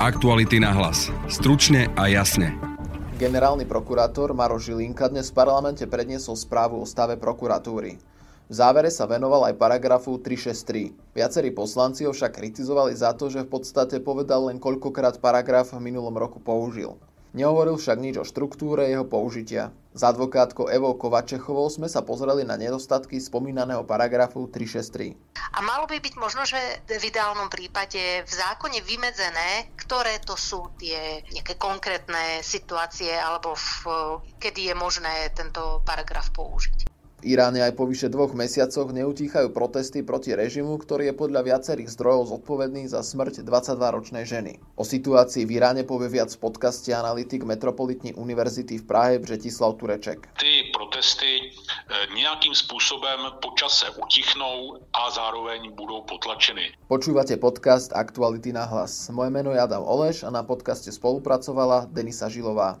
Aktuality na hlas. Stručne a jasne. Generálny prokurátor Maro Žilinka dnes v parlamente predniesol správu o stave prokuratúry. V závere sa venoval aj paragrafu 363. Viacerí poslanci ho však kritizovali za to, že v podstate povedal len koľkokrát paragraf v minulom roku použil. Nehovoril však nič o štruktúre jeho použitia. S advokátkou Evou Kovačechovou sme sa pozreli na nedostatky spomínaného paragrafu 363. A malo by byť možno, že v ideálnom prípade v zákone vymedzené, ktoré to sú tie nejaké konkrétne situácie alebo v, kedy je možné tento paragraf použiť. Iráne aj po vyše dvoch mesiacoch neutíchajú protesty proti režimu, ktorý je podľa viacerých zdrojov zodpovedný za smrť 22-ročnej ženy. O situácii v Iráne povie viac v podcaste analytik Metropolitní univerzity v Prahe Břetislav Tureček. Ty protesty e, nejakým spôsobom počase utichnou a zároveň budú potlačeny. Počúvate podcast Aktuality na hlas. Moje meno je Adam Oleš a na podcaste spolupracovala Denisa Žilová.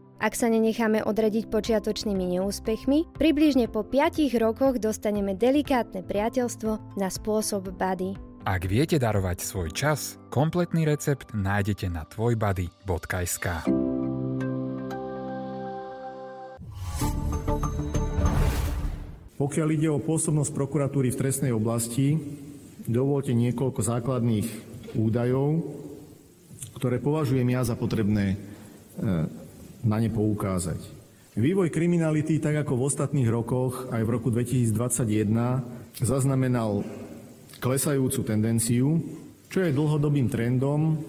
Ak sa nenecháme odradiť počiatočnými neúspechmi, približne po 5 rokoch dostaneme delikátne priateľstvo na spôsob body. Ak viete darovať svoj čas, kompletný recept nájdete na tvojbody.sk. Pokiaľ ide o pôsobnosť prokuratúry v trestnej oblasti, dovolte niekoľko základných údajov, ktoré považujem ja za potrebné e, na ne poukázať. Vývoj kriminality, tak ako v ostatných rokoch, aj v roku 2021, zaznamenal klesajúcu tendenciu, čo je dlhodobým trendom,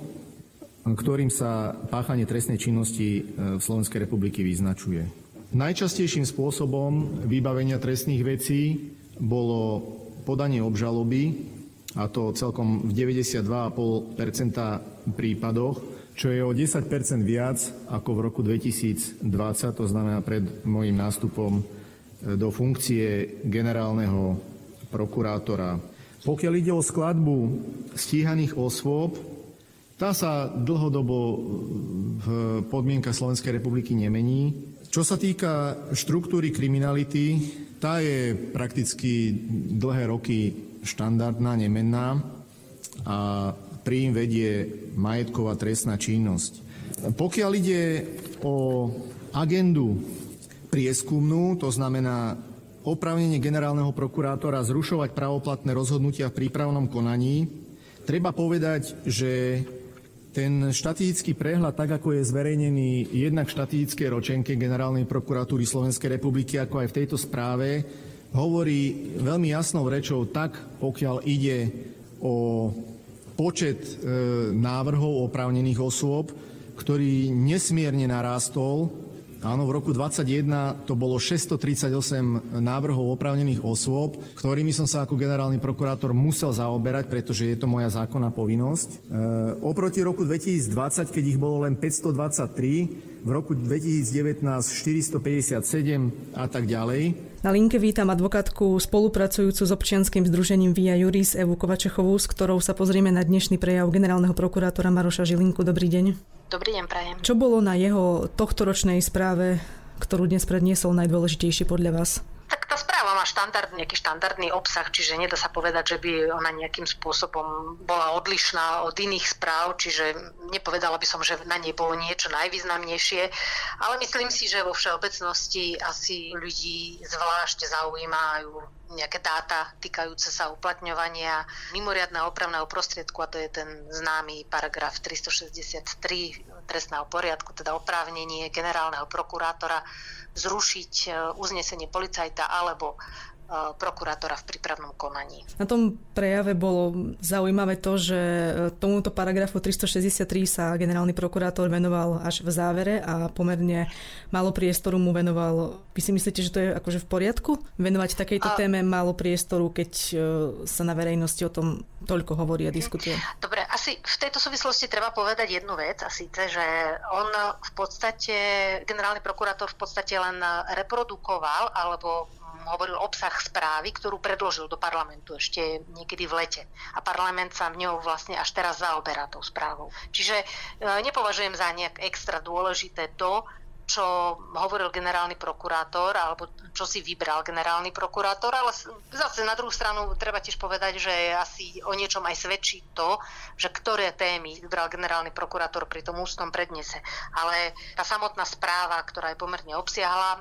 ktorým sa páchanie trestnej činnosti e, v Slovenskej republiky vyznačuje. Najčastejším spôsobom vybavenia trestných vecí bolo podanie obžaloby, a to celkom v 92,5% prípadoch, čo je o 10% viac ako v roku 2020, to znamená pred môjim nástupom e, do funkcie generálneho prokurátora. Pokiaľ ide o skladbu stíhaných osôb, tá sa dlhodobo v podmienkach Slovenskej republiky nemení. Čo sa týka štruktúry kriminality, tá je prakticky dlhé roky štandardná, nemenná a príjm vedie majetková trestná činnosť. Pokiaľ ide o agendu prieskumnú, to znamená opravnenie generálneho prokurátora zrušovať pravoplatné rozhodnutia v prípravnom konaní, treba povedať, že ten štatistický prehľad, tak ako je zverejnený jednak v štatistickej ročenke Generálnej prokuratúry Slovenskej republiky, ako aj v tejto správe, hovorí veľmi jasnou rečou tak, pokiaľ ide o počet e, návrhov oprávnených osôb, ktorý nesmierne narástol. Áno, v roku 2021 to bolo 638 návrhov oprávnených osôb, ktorými som sa ako generálny prokurátor musel zaoberať, pretože je to moja zákonná povinnosť. E, oproti roku 2020, keď ich bolo len 523, v roku 2019 457 a tak ďalej. Na linke vítam advokátku spolupracujúcu s občianským združením Via Juris Evu Kovačechovú, s ktorou sa pozrieme na dnešný prejav generálneho prokurátora Maroša Žilinku. Dobrý deň. Dobrý deň, prajem. Čo bolo na jeho tohtoročnej správe, ktorú dnes predniesol najdôležitejšie podľa vás? Štandard, nejaký štandardný obsah, čiže nedá sa povedať, že by ona nejakým spôsobom bola odlišná od iných správ, čiže nepovedala by som, že na nej bolo niečo najvýznamnejšie, ale myslím si, že vo všeobecnosti asi ľudí zvlášť zaujímajú nejaké dáta týkajúce sa uplatňovania mimoriadného opravného prostriedku a to je ten známy paragraf 363 trestného poriadku, teda oprávnenie generálneho prokurátora zrušiť e, uznesenie policajta alebo prokurátora v prípravnom konaní. Na tom prejave bolo zaujímavé to, že tomuto paragrafu 363 sa generálny prokurátor venoval až v závere a pomerne málo priestoru mu venoval. Vy si myslíte, že to je akože v poriadku? Venovať takejto a... téme málo priestoru, keď sa na verejnosti o tom toľko hovorí a diskutuje? Dobre, asi v tejto súvislosti treba povedať jednu vec a síce, že on v podstate, generálny prokurátor v podstate len reprodukoval alebo hovoril obsah správy, ktorú predložil do parlamentu ešte niekedy v lete. A parlament sa v ňou vlastne až teraz zaoberá tou správou. Čiže e, nepovažujem za nejak extra dôležité to, čo hovoril generálny prokurátor alebo čo si vybral generálny prokurátor, ale zase na druhú stranu treba tiež povedať, že asi o niečom aj svedčí to, že ktoré témy vybral generálny prokurátor pri tom ústnom prednese. Ale tá samotná správa, ktorá je pomerne obsiahla, e,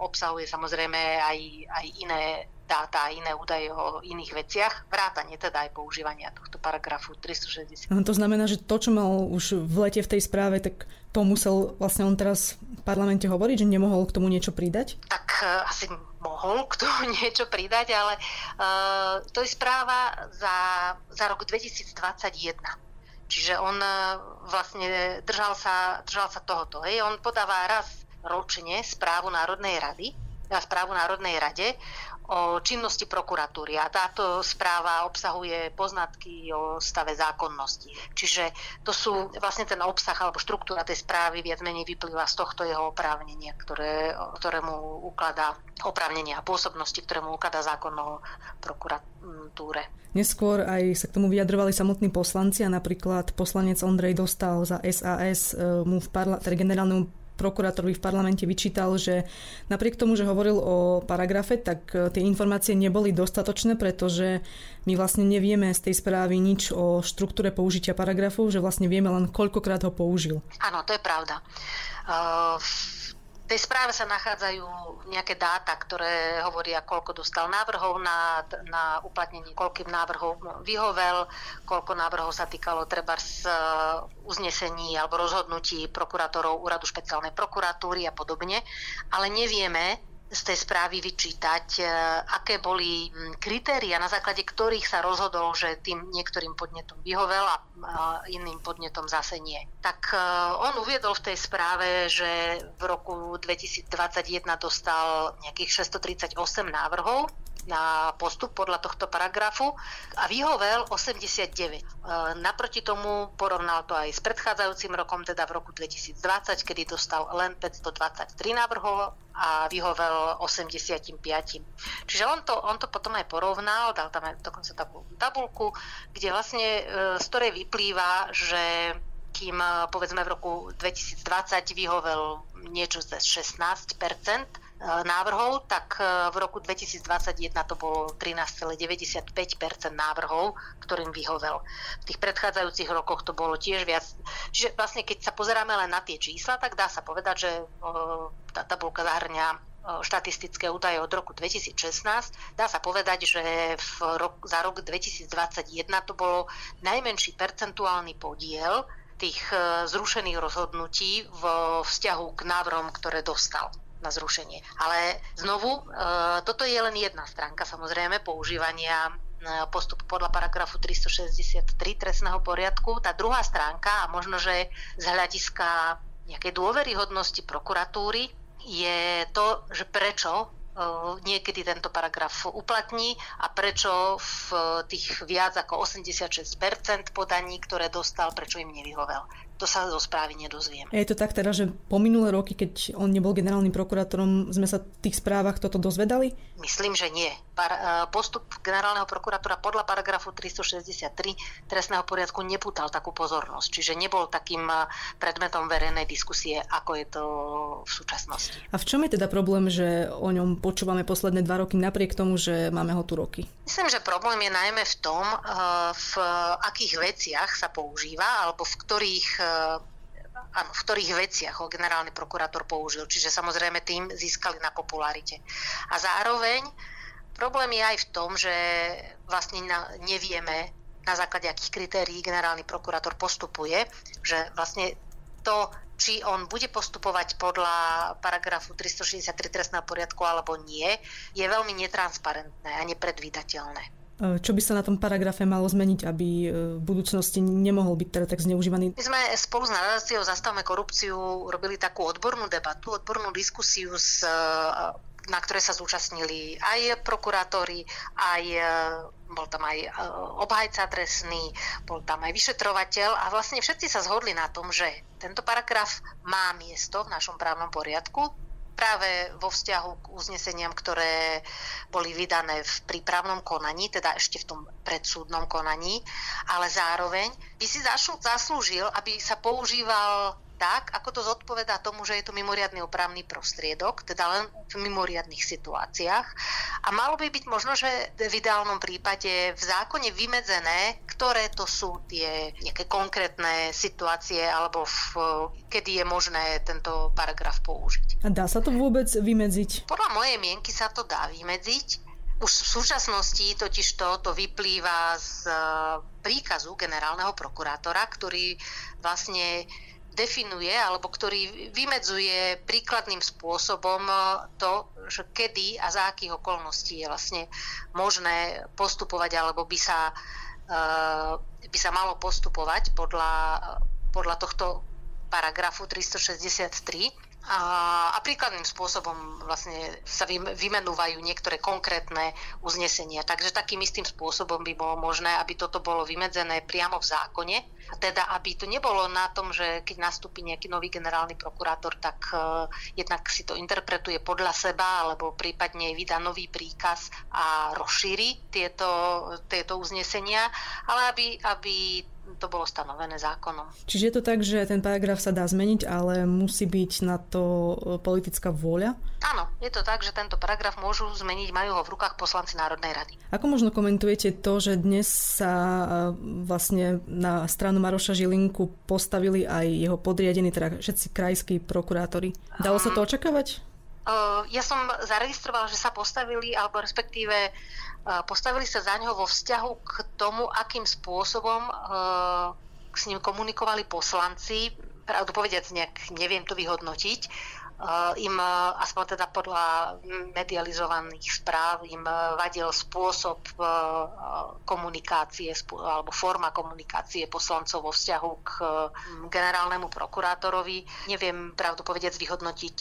obsahuje samozrejme aj, aj iné dáta a iné údaje o iných veciach, vrátanie teda aj používania tohto paragrafu 360. To znamená, že to, čo mal už v lete v tej správe, tak to musel vlastne on teraz v parlamente hovoriť, že nemohol k tomu niečo pridať? Tak uh, asi mohol k tomu niečo pridať, ale uh, to je správa za, za rok 2021. Čiže on uh, vlastne držal sa, držal sa tohoto. Hej. On podáva raz ročne správu Národnej rady, správu Národnej rade o činnosti prokuratúry a táto správa obsahuje poznatky o stave zákonnosti. Čiže to sú vlastne ten obsah alebo štruktúra tej správy viac menej vyplýva z tohto jeho oprávnenia, ktoré, ktoré mu ukladá oprávnenia a pôsobnosti, ktoré mu ukladá zákon o prokuratúre. Neskôr aj sa k tomu vyjadrovali samotní poslanci a napríklad poslanec Ondrej Dostal za SAS e, mu v parla- teda generálnemu prokurátorovi v parlamente vyčítal, že napriek tomu, že hovoril o paragrafe, tak e, tie informácie neboli dostatočné, pretože my vlastne nevieme z tej správy nič o štruktúre použitia paragrafu, že vlastne vieme len koľkokrát ho použil. Áno, to je pravda. Uh, tej správe sa nachádzajú nejaké dáta, ktoré hovoria, koľko dostal návrhov na, na uplatnenie, koľkým návrhov vyhovel, koľko návrhov sa týkalo treba z e, uznesení alebo rozhodnutí prokurátorov úradu špeciálnej prokuratúry a podobne. Ale nevieme, z tej správy vyčítať, e, aké boli kritéria, na základe ktorých sa rozhodol, že tým niektorým podnetom vyhovel a iným podnetom zase nie. Tak e, on uviedol v tej správe, že v roku 2021 dostal nejakých 638 návrhov na postup podľa tohto paragrafu a vyhovel 89. E, naproti tomu porovnal to aj s predchádzajúcim rokom, teda v roku 2020, kedy dostal len 523 návrhov a vyhovel 85. Čiže on to, on to potom aj porovnal, dal tam aj dokonca takú tabulku, kde vlastne e, z ktorej vyplýva, že kým e, povedzme v roku 2020 vyhovel niečo cez 16 Eh, návrhov, tak eh, v roku 2021 to bolo 13,95% návrhov, ktorým vyhovel. V tých predchádzajúcich rokoch to bolo tiež viac. Čiže vlastne keď sa pozeráme len na tie čísla, tak dá sa povedať, že eh, tá tabulka zahrňa štatistické údaje od roku 2016. Dá sa povedať, že v rok, za rok 2021 to bolo najmenší percentuálny podiel tých zrušených rozhodnutí vo vzťahu k návrhom, ktoré dostal na zrušenie. Ale znovu, e, toto je len jedna stránka samozrejme používania e, postupu podľa paragrafu 363 trestného poriadku. Tá druhá stránka, a možno, že z hľadiska nejakej dôveryhodnosti prokuratúry, je to, že prečo e, niekedy tento paragraf uplatní a prečo v tých viac ako 86% podaní, ktoré dostal, prečo im nevyhovel to sa zo správy nedozvieme. Je to tak teda, že po minulé roky, keď on nebol generálnym prokurátorom, sme sa v tých správach toto dozvedali? Myslím, že nie. Par, e, postup generálneho prokurátora podľa paragrafu 363 trestného poriadku nepútal takú pozornosť, čiže nebol takým e, predmetom verejnej diskusie, ako je to v súčasnosti. A v čom je teda problém, že o ňom počúvame posledné dva roky napriek tomu, že máme ho tu roky? Myslím, že problém je najmä v tom, e, v akých veciach sa používa, alebo v ktorých v ktorých veciach ho generálny prokurátor použil. Čiže samozrejme tým získali na popularite. A zároveň problém je aj v tom, že vlastne nevieme, na základe akých kritérií generálny prokurátor postupuje, že vlastne to, či on bude postupovať podľa paragrafu 363 trestného poriadku alebo nie, je veľmi netransparentné a nepredvídateľné. E, čo by sa na tom paragrafe malo zmeniť, aby e, v budúcnosti nemohol byť teda tak zneužívaný? My sme spolu s nadáciou Zastavme korupciu robili takú odbornú debatu, odbornú diskusiu s na ktoré sa zúčastnili aj prokurátori, aj bol tam aj obhajca trestný, bol tam aj vyšetrovateľ a vlastne všetci sa zhodli na tom, že tento paragraf má miesto v našom právnom poriadku, práve vo vzťahu k uzneseniam, ktoré boli vydané v prípravnom konaní, teda ešte v tom predsúdnom konaní, ale zároveň by si zaslúžil, aby sa používal tak, ako to zodpovedá tomu, že je to mimoriadný opravný prostriedok, teda len v mimoriadných situáciách. A malo by byť možno, že v ideálnom prípade v zákone vymedzené, ktoré to sú tie nejaké konkrétne situácie alebo v, kedy je možné tento paragraf použiť. A dá sa to vôbec vymedziť? Podľa mojej mienky sa to dá vymedziť. Už v súčasnosti totiž to, to vyplýva z príkazu generálneho prokurátora, ktorý vlastne definuje alebo ktorý vymedzuje príkladným spôsobom e, to, že kedy a za akých okolností je vlastne možné postupovať alebo by sa, e, by sa malo postupovať podľa, podľa tohto paragrafu 363 a, a príkladným spôsobom vlastne sa vymenúvajú niektoré konkrétne uznesenia. Takže takým istým spôsobom by bolo možné, aby toto bolo vymedzené priamo v zákone. Teda, aby to nebolo na tom, že keď nastúpi nejaký nový generálny prokurátor, tak uh, jednak si to interpretuje podľa seba, alebo prípadne vydá nový príkaz a rozšíri tieto, tieto uznesenia, ale aby, aby to bolo stanovené zákonom. Čiže je to tak, že ten paragraf sa dá zmeniť, ale musí byť na to e, politická vôľa? Áno, je to tak, že tento paragraf môžu zmeniť, majú ho v rukách poslanci Národnej rady. Ako možno komentujete to, že dnes sa e, vlastne na stranu Maroša Žilinku postavili aj jeho podriadení, teda všetci krajskí prokurátori? Dalo sa to očakávať? Ja som zaregistrovala, že sa postavili, alebo respektíve postavili sa za ňo vo vzťahu k tomu, akým spôsobom s ním komunikovali poslanci. Pravdu povediac, nejak neviem to vyhodnotiť im, eh, aspoň teda podľa medializovaných správ, im eh, vadil spôsob komunikácie alebo forma komunikácie poslancov vo vzťahu k generálnemu prokurátorovi. Neviem pravdu povedec vyhodnotiť,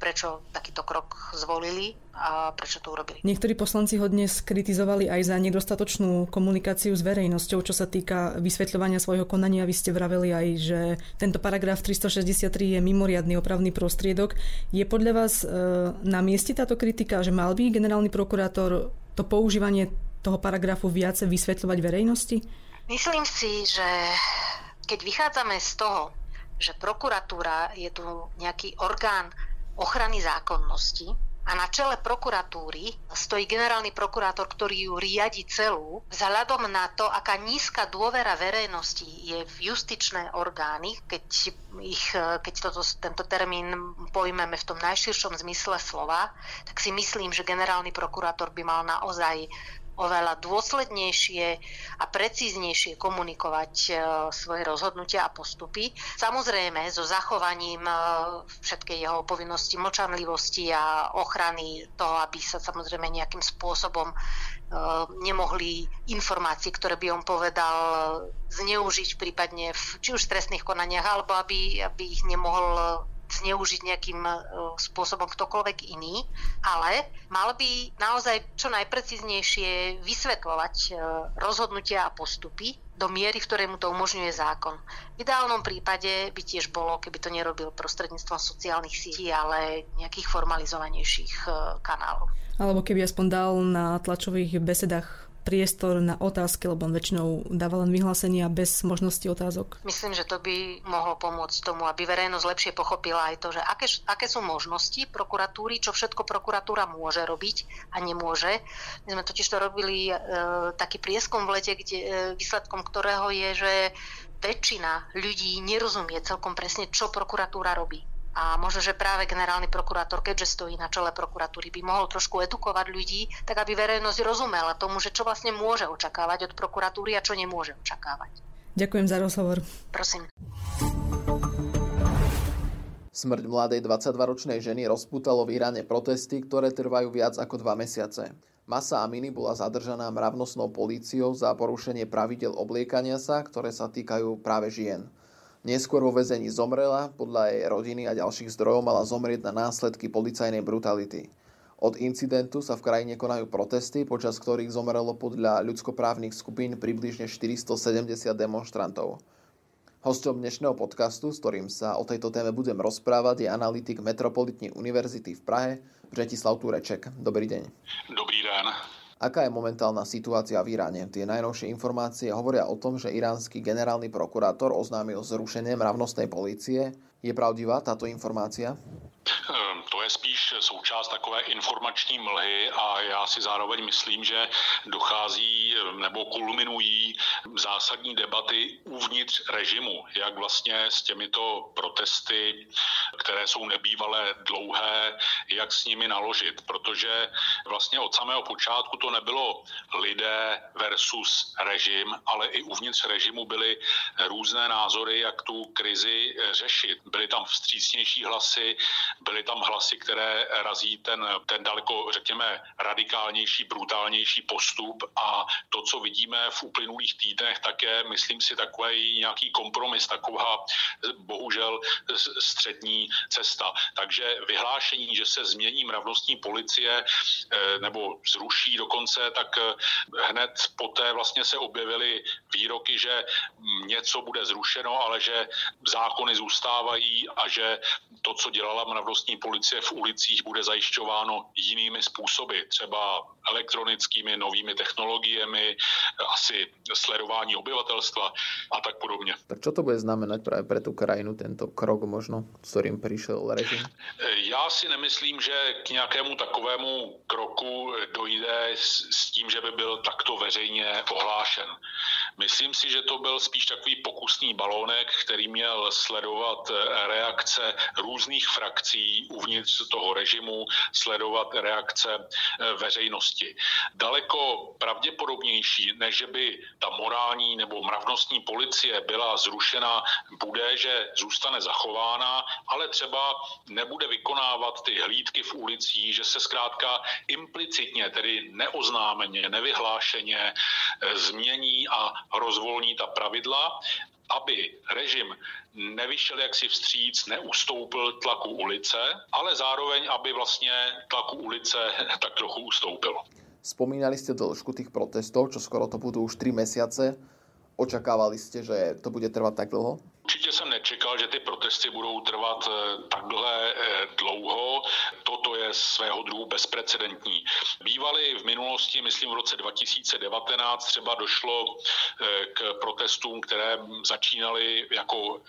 prečo takýto krok zvolili a prečo to urobili. Niektorí poslanci ho dnes kritizovali aj za nedostatočnú komunikáciu s verejnosťou, čo sa týka vysvetľovania svojho konania. Vy ste vraveli aj, že tento paragraf 363 je mimoriadný opravný prostriedok. Je podľa vás e, na mieste táto kritika, že mal by generálny prokurátor to používanie toho paragrafu viacej vysvetľovať verejnosti? Myslím si, že keď vychádzame z toho, že prokuratúra je tu nejaký orgán ochrany zákonnosti, a na čele prokuratúry stojí generálny prokurátor, ktorý ju riadi celú, vzhľadom na to, aká nízka dôvera verejnosti je v justičné orgány, keď, ich, keď toto, tento termín pojmeme v tom najširšom zmysle slova, tak si myslím, že generálny prokurátor by mal naozaj oveľa dôslednejšie a precíznejšie komunikovať e, svoje rozhodnutia a postupy. Samozrejme so zachovaním e, všetkej jeho povinnosti mlčanlivosti a ochrany toho, aby sa samozrejme nejakým spôsobom e, nemohli informácie, ktoré by on povedal, zneužiť prípadne v, či už v trestných konaniach, alebo aby, aby ich nemohol zneužiť nejakým e, spôsobom ktokoľvek iný, ale mal by naozaj čo najprecíznejšie vysvetľovať e, rozhodnutia a postupy do miery, v ktorej mu to umožňuje zákon. V ideálnom prípade by tiež bolo, keby to nerobil prostredníctvom sociálnych sítí, ale nejakých formalizovanejších e, kanálov. Alebo keby aspoň dal na tlačových besedách priestor na otázky, lebo on väčšinou dáva len vyhlásenia bez možnosti otázok. Myslím, že to by mohlo pomôcť tomu, aby verejnosť lepšie pochopila aj to, že aké, aké sú možnosti prokuratúry, čo všetko prokuratúra môže robiť a nemôže. My sme totiž to robili e, taký prieskum v lete, kde, e, výsledkom ktorého je, že väčšina ľudí nerozumie celkom presne, čo prokuratúra robí. A možno, že práve generálny prokurátor, keďže stojí na čele prokuratúry, by mohol trošku edukovať ľudí, tak aby verejnosť rozumela tomu, že čo vlastne môže očakávať od prokuratúry a čo nemôže očakávať. Ďakujem za rozhovor. Prosím. Smrť mladej 22-ročnej ženy rozputalo v Iráne protesty, ktoré trvajú viac ako dva mesiace. Masa Amini bola zadržaná mravnostnou políciou za porušenie pravidel obliekania sa, ktoré sa týkajú práve žien. Neskôr vo väzení zomrela, podľa jej rodiny a ďalších zdrojov mala zomrieť na následky policajnej brutality. Od incidentu sa v krajine konajú protesty, počas ktorých zomrelo podľa ľudskoprávnych skupín približne 470 demonstrantov. Hostom dnešného podcastu, s ktorým sa o tejto téme budem rozprávať, je analytik Metropolitnej univerzity v Prahe, Bretislav Tureček. Dobrý deň. Dobrý deň. Aká je momentálna situácia v Iráne? Tie najnovšie informácie hovoria o tom, že iránsky generálny prokurátor oznámil zrušenie mravnostnej polície. Je pravdivá táto informácia? Je spíš součást takové informační mlhy a já si zároveň myslím, že dochází ehm, nebo kulminují zásadní debaty uvnitř režimu, jak vlastně s těmito protesty, které jsou nebývalé dlouhé, jak s nimi naložit, protože vlastně od samého počátku to nebylo lidé versus režim, ale i uvnitř režimu byly různé názory, jak tu krizi řešit. Byly tam vstřícnější hlasy, byly tam hlasy, které razí ten, ten daleko, řekněme, radikálnější, brutálnější postup a to, co vidíme v uplynulých týdnech, také, myslím si, takový nějaký kompromis, taková bohužel střední cesta. Takže vyhlášení, že se změní mravnostní policie eh, nebo zruší dokonce, tak eh, hned poté vlastně se objevily výroky, že něco bude zrušeno, ale že zákony zůstávají a že to, co dělala mravnostní policie ulicích, bude zajišťováno jinými způsoby, třeba elektronickými novými technologiemi, asi sledování obyvatelstva a tak podobně. Tak čo to bude znamenať práve pre tú krajinu, tento krok možno, s ktorým prišiel režim? Já si nemyslím, že k nějakému takovému kroku dojde s, s tím, že by byl takto veřejně ohlášen. Myslím si, že to byl spíš takový pokusný balónek, který měl sledovat reakce různých frakcí uvnitř toho režimu, sledovat reakce veřejnosti společnosti. Daleko pravděpodobnější, než by ta morální nebo mravnostní policie byla zrušena, bude, že zůstane zachována, ale třeba nebude vykonávat ty hlídky v ulicích, že se zkrátka implicitně, tedy neoznámeně, nevyhlášeně eh, změní a rozvolní ta pravidla aby režim nevyšel jaksi vstříc, neustoupil tlaku ulice, ale zároveň, aby vlastně tlaku ulice tak trochu ustoupil. Spomínali ste dĺžku tých protestov, čo skoro to budú už 3 mesiace. Očakávali ste, že to bude trvať tak dlho? Určitě jsem nečekal, že ty protesty budou trvat eh, takhle eh, dlouho. Toto je svého druhu bezprecedentní. Bývaly v minulosti, myslím v roce 2019, třeba došlo eh, k protestům, které začínaly jako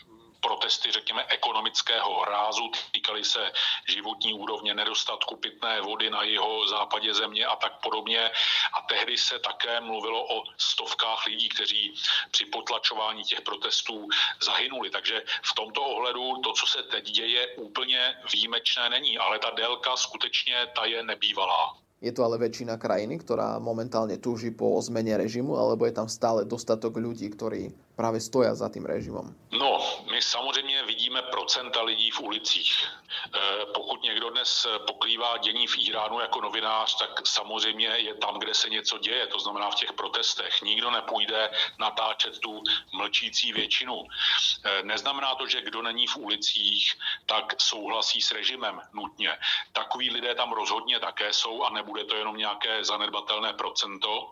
protesty, řekněme, ekonomického rázu, týkaly se životní úrovně, nedostatku pitné vody na jeho západě země a tak podobně. A tehdy se také mluvilo o stovkách lidí, kteří při potlačování těch protestů zahynuli. Takže v tomto ohledu to, co se teď děje, úplně výjimečné není, ale ta délka skutečně ta je nebývalá. Je to ale väčšina krajiny, ktorá momentálne túži po zmene režimu, alebo je tam stále dostatok ľudí, ktorí právě stoja za tím režimem? No, my samozřejmě vidíme procenta lidí v ulicích. E, pokud někdo dnes pokrývá dění v Iránu jako novinář, tak samozřejmě je tam, kde se něco děje, to znamená v těch protestech. Nikdo nepůjde natáčet tu mlčící většinu. E, neznamená to, že kdo není v ulicích, tak souhlasí s režimem nutně. Takový lidé tam rozhodně také jsou a nebude to jenom nějaké zanedbatelné procento,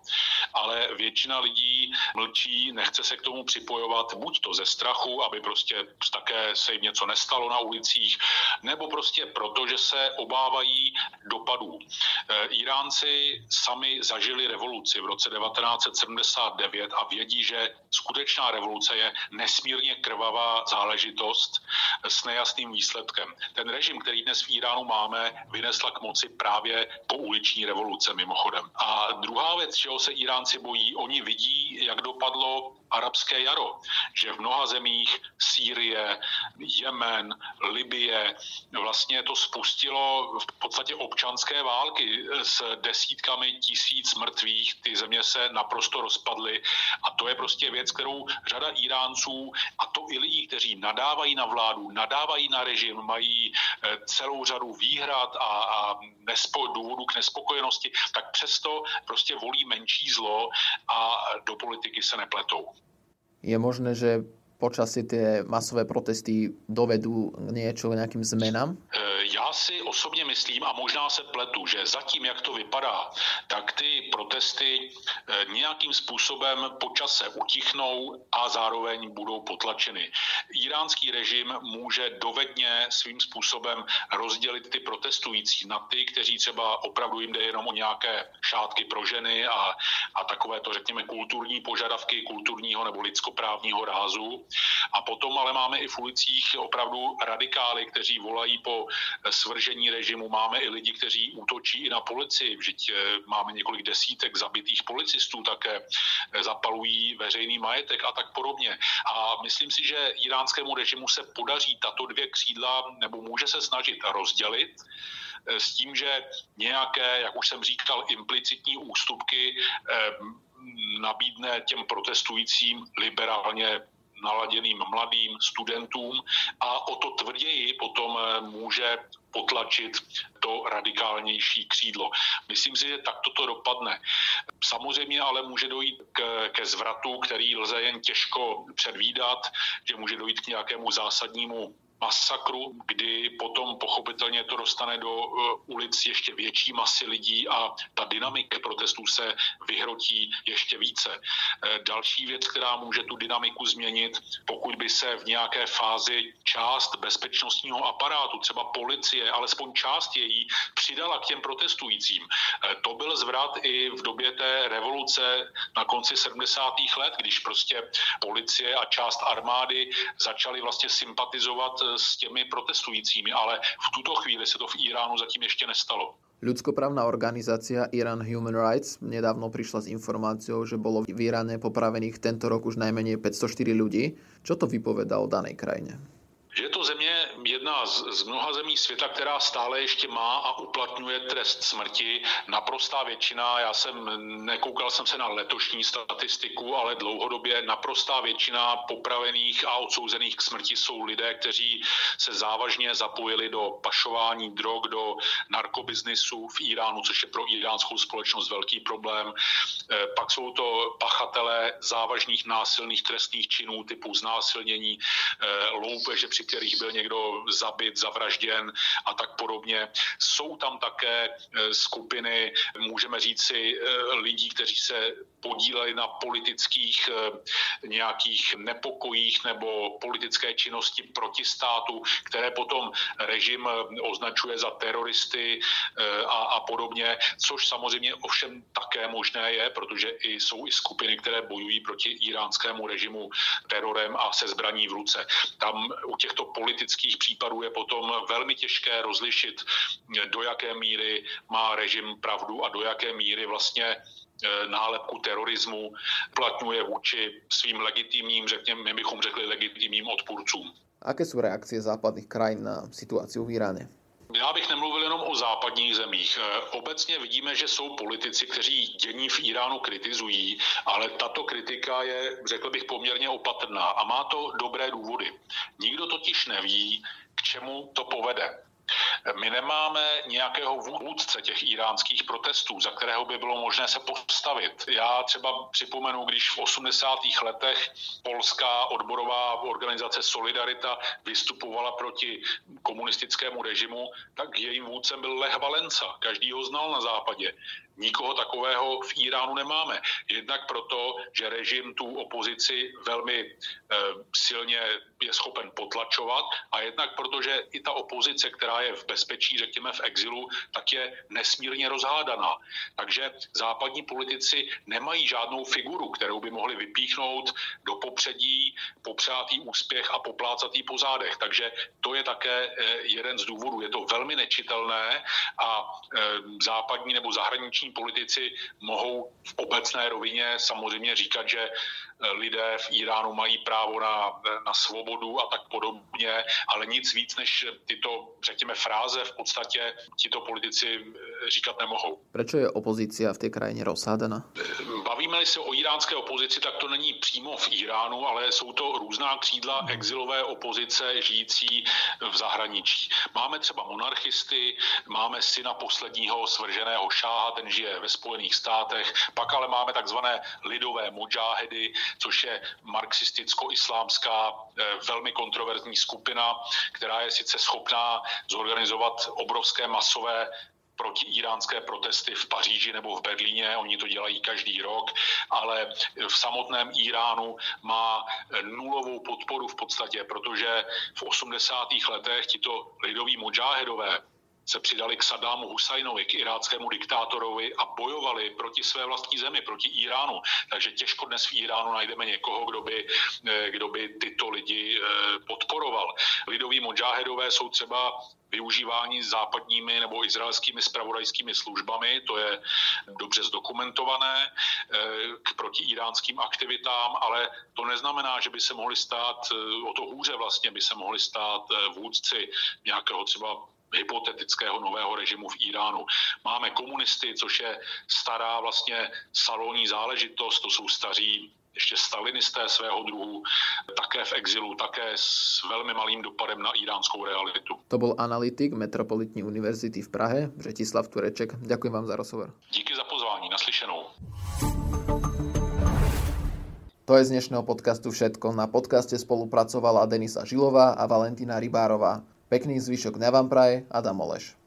ale většina lidí mlčí, nechce se k tomu připojovat buď to ze strachu, aby prostě také se jim něco nestalo na ulicích, nebo prostě proto, že se obávají dopadů. E, Iránci sami zažili revoluci v roce 1979 a vědí, že skutečná revoluce je nesmírně krvavá záležitost s nejasným výsledkem. Ten režim, který dnes v Iránu máme, vynesla k moci právě po uliční revoluce mimochodem. A druhá věc, čeho se Iránci bojí, oni vidí, jak dopadlo arabské jaro, že v mnoha zemích Sýrie, Jemen, Libie vlastně to spustilo v podstatě občanské války s desítkami tisíc mrtvých. Ty země se naprosto rozpadly a to je prostě věc, kterou řada Iránců a to i lidí, kteří nadávají na vládu, nadávají na režim, mají eh, celou řadu výhrad a, a nespo, důvodů k nespokojenosti, tak přesto prostě volí menší zlo a do politiky se nepletou. Je možné, že počasí tie masové protesty dovedú niečo k nejakým zmenám? E, já si osobně myslím, a možná se pletu, že zatím, jak to vypadá, tak ty protesty e, nějakým způsobem po čase utichnou a zároveň budou potlačeny. Iránský režim může dovedně svým způsobem rozdělit ty protestující na ty, kteří třeba opravdu jim jde jenom o nějaké šátky pro ženy a, a takové to, řekněme, kulturní požadavky kulturního nebo lidskoprávního rázu a potom ale máme i v ulicích opravdu radikály, kteří volají po svržení režimu. Máme i lidi, kteří útočí i na policii. Vždyť eh, máme několik desítek zabitých policistů, také eh, zapalují veřejný majetek a tak podobně. A myslím si, že iránskému režimu se podaří tato dvě křídla, nebo může se snažit rozdělit eh, s tím, že nějaké, jak už jsem říkal, implicitní ústupky nabídne těm protestujícím liberálně naladěným mladým studentům a o to tvrději potom eh, může potlačit to radikálnější křídlo. Myslím si, že tak toto dopadne. Samozřejmě ale může dojít k, ke zvratu, který lze jen těžko předvídat, že může dojít k nějakému zásadnímu masakru, kdy potom pochopitelně to dostane do uh, ulic ještě větší masy lidí a ta dynamika protestů se vyhrotí ještě více. Uh, další věc, která může tu dynamiku změnit, pokud by se v nějaké fázi část bezpečnostního aparátu, třeba policie, alespoň část její, přidala k těm protestujícím. Uh, to byl zvrat i v době té revoluce na konci 70. let, když prostě policie a část armády začaly vlastně sympatizovat s těmi protestujícími, ale v tuto chvíli se to v Iránu zatím ještě nestalo. Ľudskoprávna organizácia Iran Human Rights nedávno prišla s informáciou, že bolo v Iráne popravených tento rok už najmenej 504 ľudí. Čo to vypoveda o danej krajine? že je to země jedna z, z mnoha zemí světa, která stále ještě má a uplatňuje trest smrti. Naprostá většina, já jsem nekoukal jsem se na letošní statistiku, ale dlouhodobě naprostá většina popravených a odsouzených k smrti jsou lidé, kteří se závažně zapojili do pašování drog, do narkobiznisu v Iránu, což je pro iránskou společnost velký problém. E, pak jsou to pachatelé závažných násilných trestných činů typu znásilnění, e, loupeže při kterých byl někdo zabit, zavražděn a tak podobně. Jsou tam také e, skupiny, můžeme říci, e, lidí, kteří se podíleli na politických e, nějakých nepokojích nebo politické činnosti proti státu, které potom režim označuje za teroristy a, a podobně, což samozřejmě ovšem také možné je, protože i jsou i skupiny, které bojují proti iránskému režimu terorem a se zbraní v ruce. Tam u těch těchto politických případů je potom velmi těžké rozlišit, do jaké míry má režim pravdu a do jaké míry vlastně e, nálepku terorismu platňuje vůči svým legitimním, řekněme, my bychom řekli legitimním odpůrcům. Aké sú reakcie západných krajín na situáciu v Iráne? Já bych nemluvil jenom o západních zemích. E, obecně vidíme, že jsou politici, kteří dění v Iránu kritizují, ale tato kritika je, řekl bych, poměrně opatrná a má to dobré důvody. Nikdo totiž neví, k čemu to povede. My nemáme nějakého vůdce těch iránských protestů, za kterého by bylo možné se postavit. Já třeba připomenu, když v 80. letech polská odborová organizace Solidarita vystupovala proti komunistickému režimu, tak jejím vůdcem byl Lech Valenca. Každý ho znal na západě. Nikoho takového v Iránu nemáme. Jednak proto, že režim tu opozici velmi e, silně je schopen potlačovat a jednak proto, že i ta opozice, která je v bezpečí, řekněme v exilu, tak je nesmírně rozhádaná. Takže západní politici nemají žádnou figuru, kterou by mohli vypíchnout do popředí, popřát jí úspěch a poplácat jí po zádech. Takže to je také eh, jeden z důvodů. Je to velmi nečitelné a eh, západní nebo zahraniční politici mohou v obecné rovině samozřejmě říkat, že lidé v Iránu mají právo na, na svobodu a tak podobně, ale nic víc než tyto, řekněme, fráze v podstatě tito politici říkat nemohou. Proč je opozícia v té krajině rozhádaná? Bavíme-li se o iránské opozici, tak to není přímo v Iránu, ale jsou to různá křídla exilové opozice žijící v zahraničí. Máme třeba monarchisty, máme syna posledního svrženého šáha, ten žije ve Spojených státech, pak ale máme takzvané lidové modžáhedy, což je marxisticko-islámská eh, velmi kontroverzní skupina, která je sice schopná zorganizovat obrovské masové protiiránské protesty v Paříži nebo v Berlíně, oni to dělají každý rok, ale v samotném Iránu má nulovou podporu v podstatě, protože v 80. letech tito lidoví modžáhedové se přidali k Sadámu Husajnovi, k iráckému diktátorovi a bojovali proti své vlastní zemi, proti Iránu. Takže těžko dnes v Iránu najdeme někoho, kdo by, eh, kdo by tyto lidi eh, podporoval. Lidoví modžáhedové jsou třeba využívání západními nebo izraelskými spravodajskými službami, to je dobře zdokumentované, eh, k protiiránským aktivitám, ale to neznamená, že by se mohli stát, o to hůře vlastně by se mohli stát vůdci nějakého třeba hypotetického nového režimu v Iránu. Máme komunisty, což je stará vlastně salonní záležitost, to jsou staří ještě stalinisté svého druhu, také v exilu, také s velmi malým dopadem na iránskou realitu. To byl analytik Metropolitní univerzity v Prahe, Břetislav Tureček. Ďakujem vám za rozhovor. Díky za pozvání, naslyšenou. To je z dnešného podcastu všetko. Na podcaste spolupracovala Denisa Žilová a Valentina Rybárová. Pekný zvyšok dňa vám praje Adam Oleš.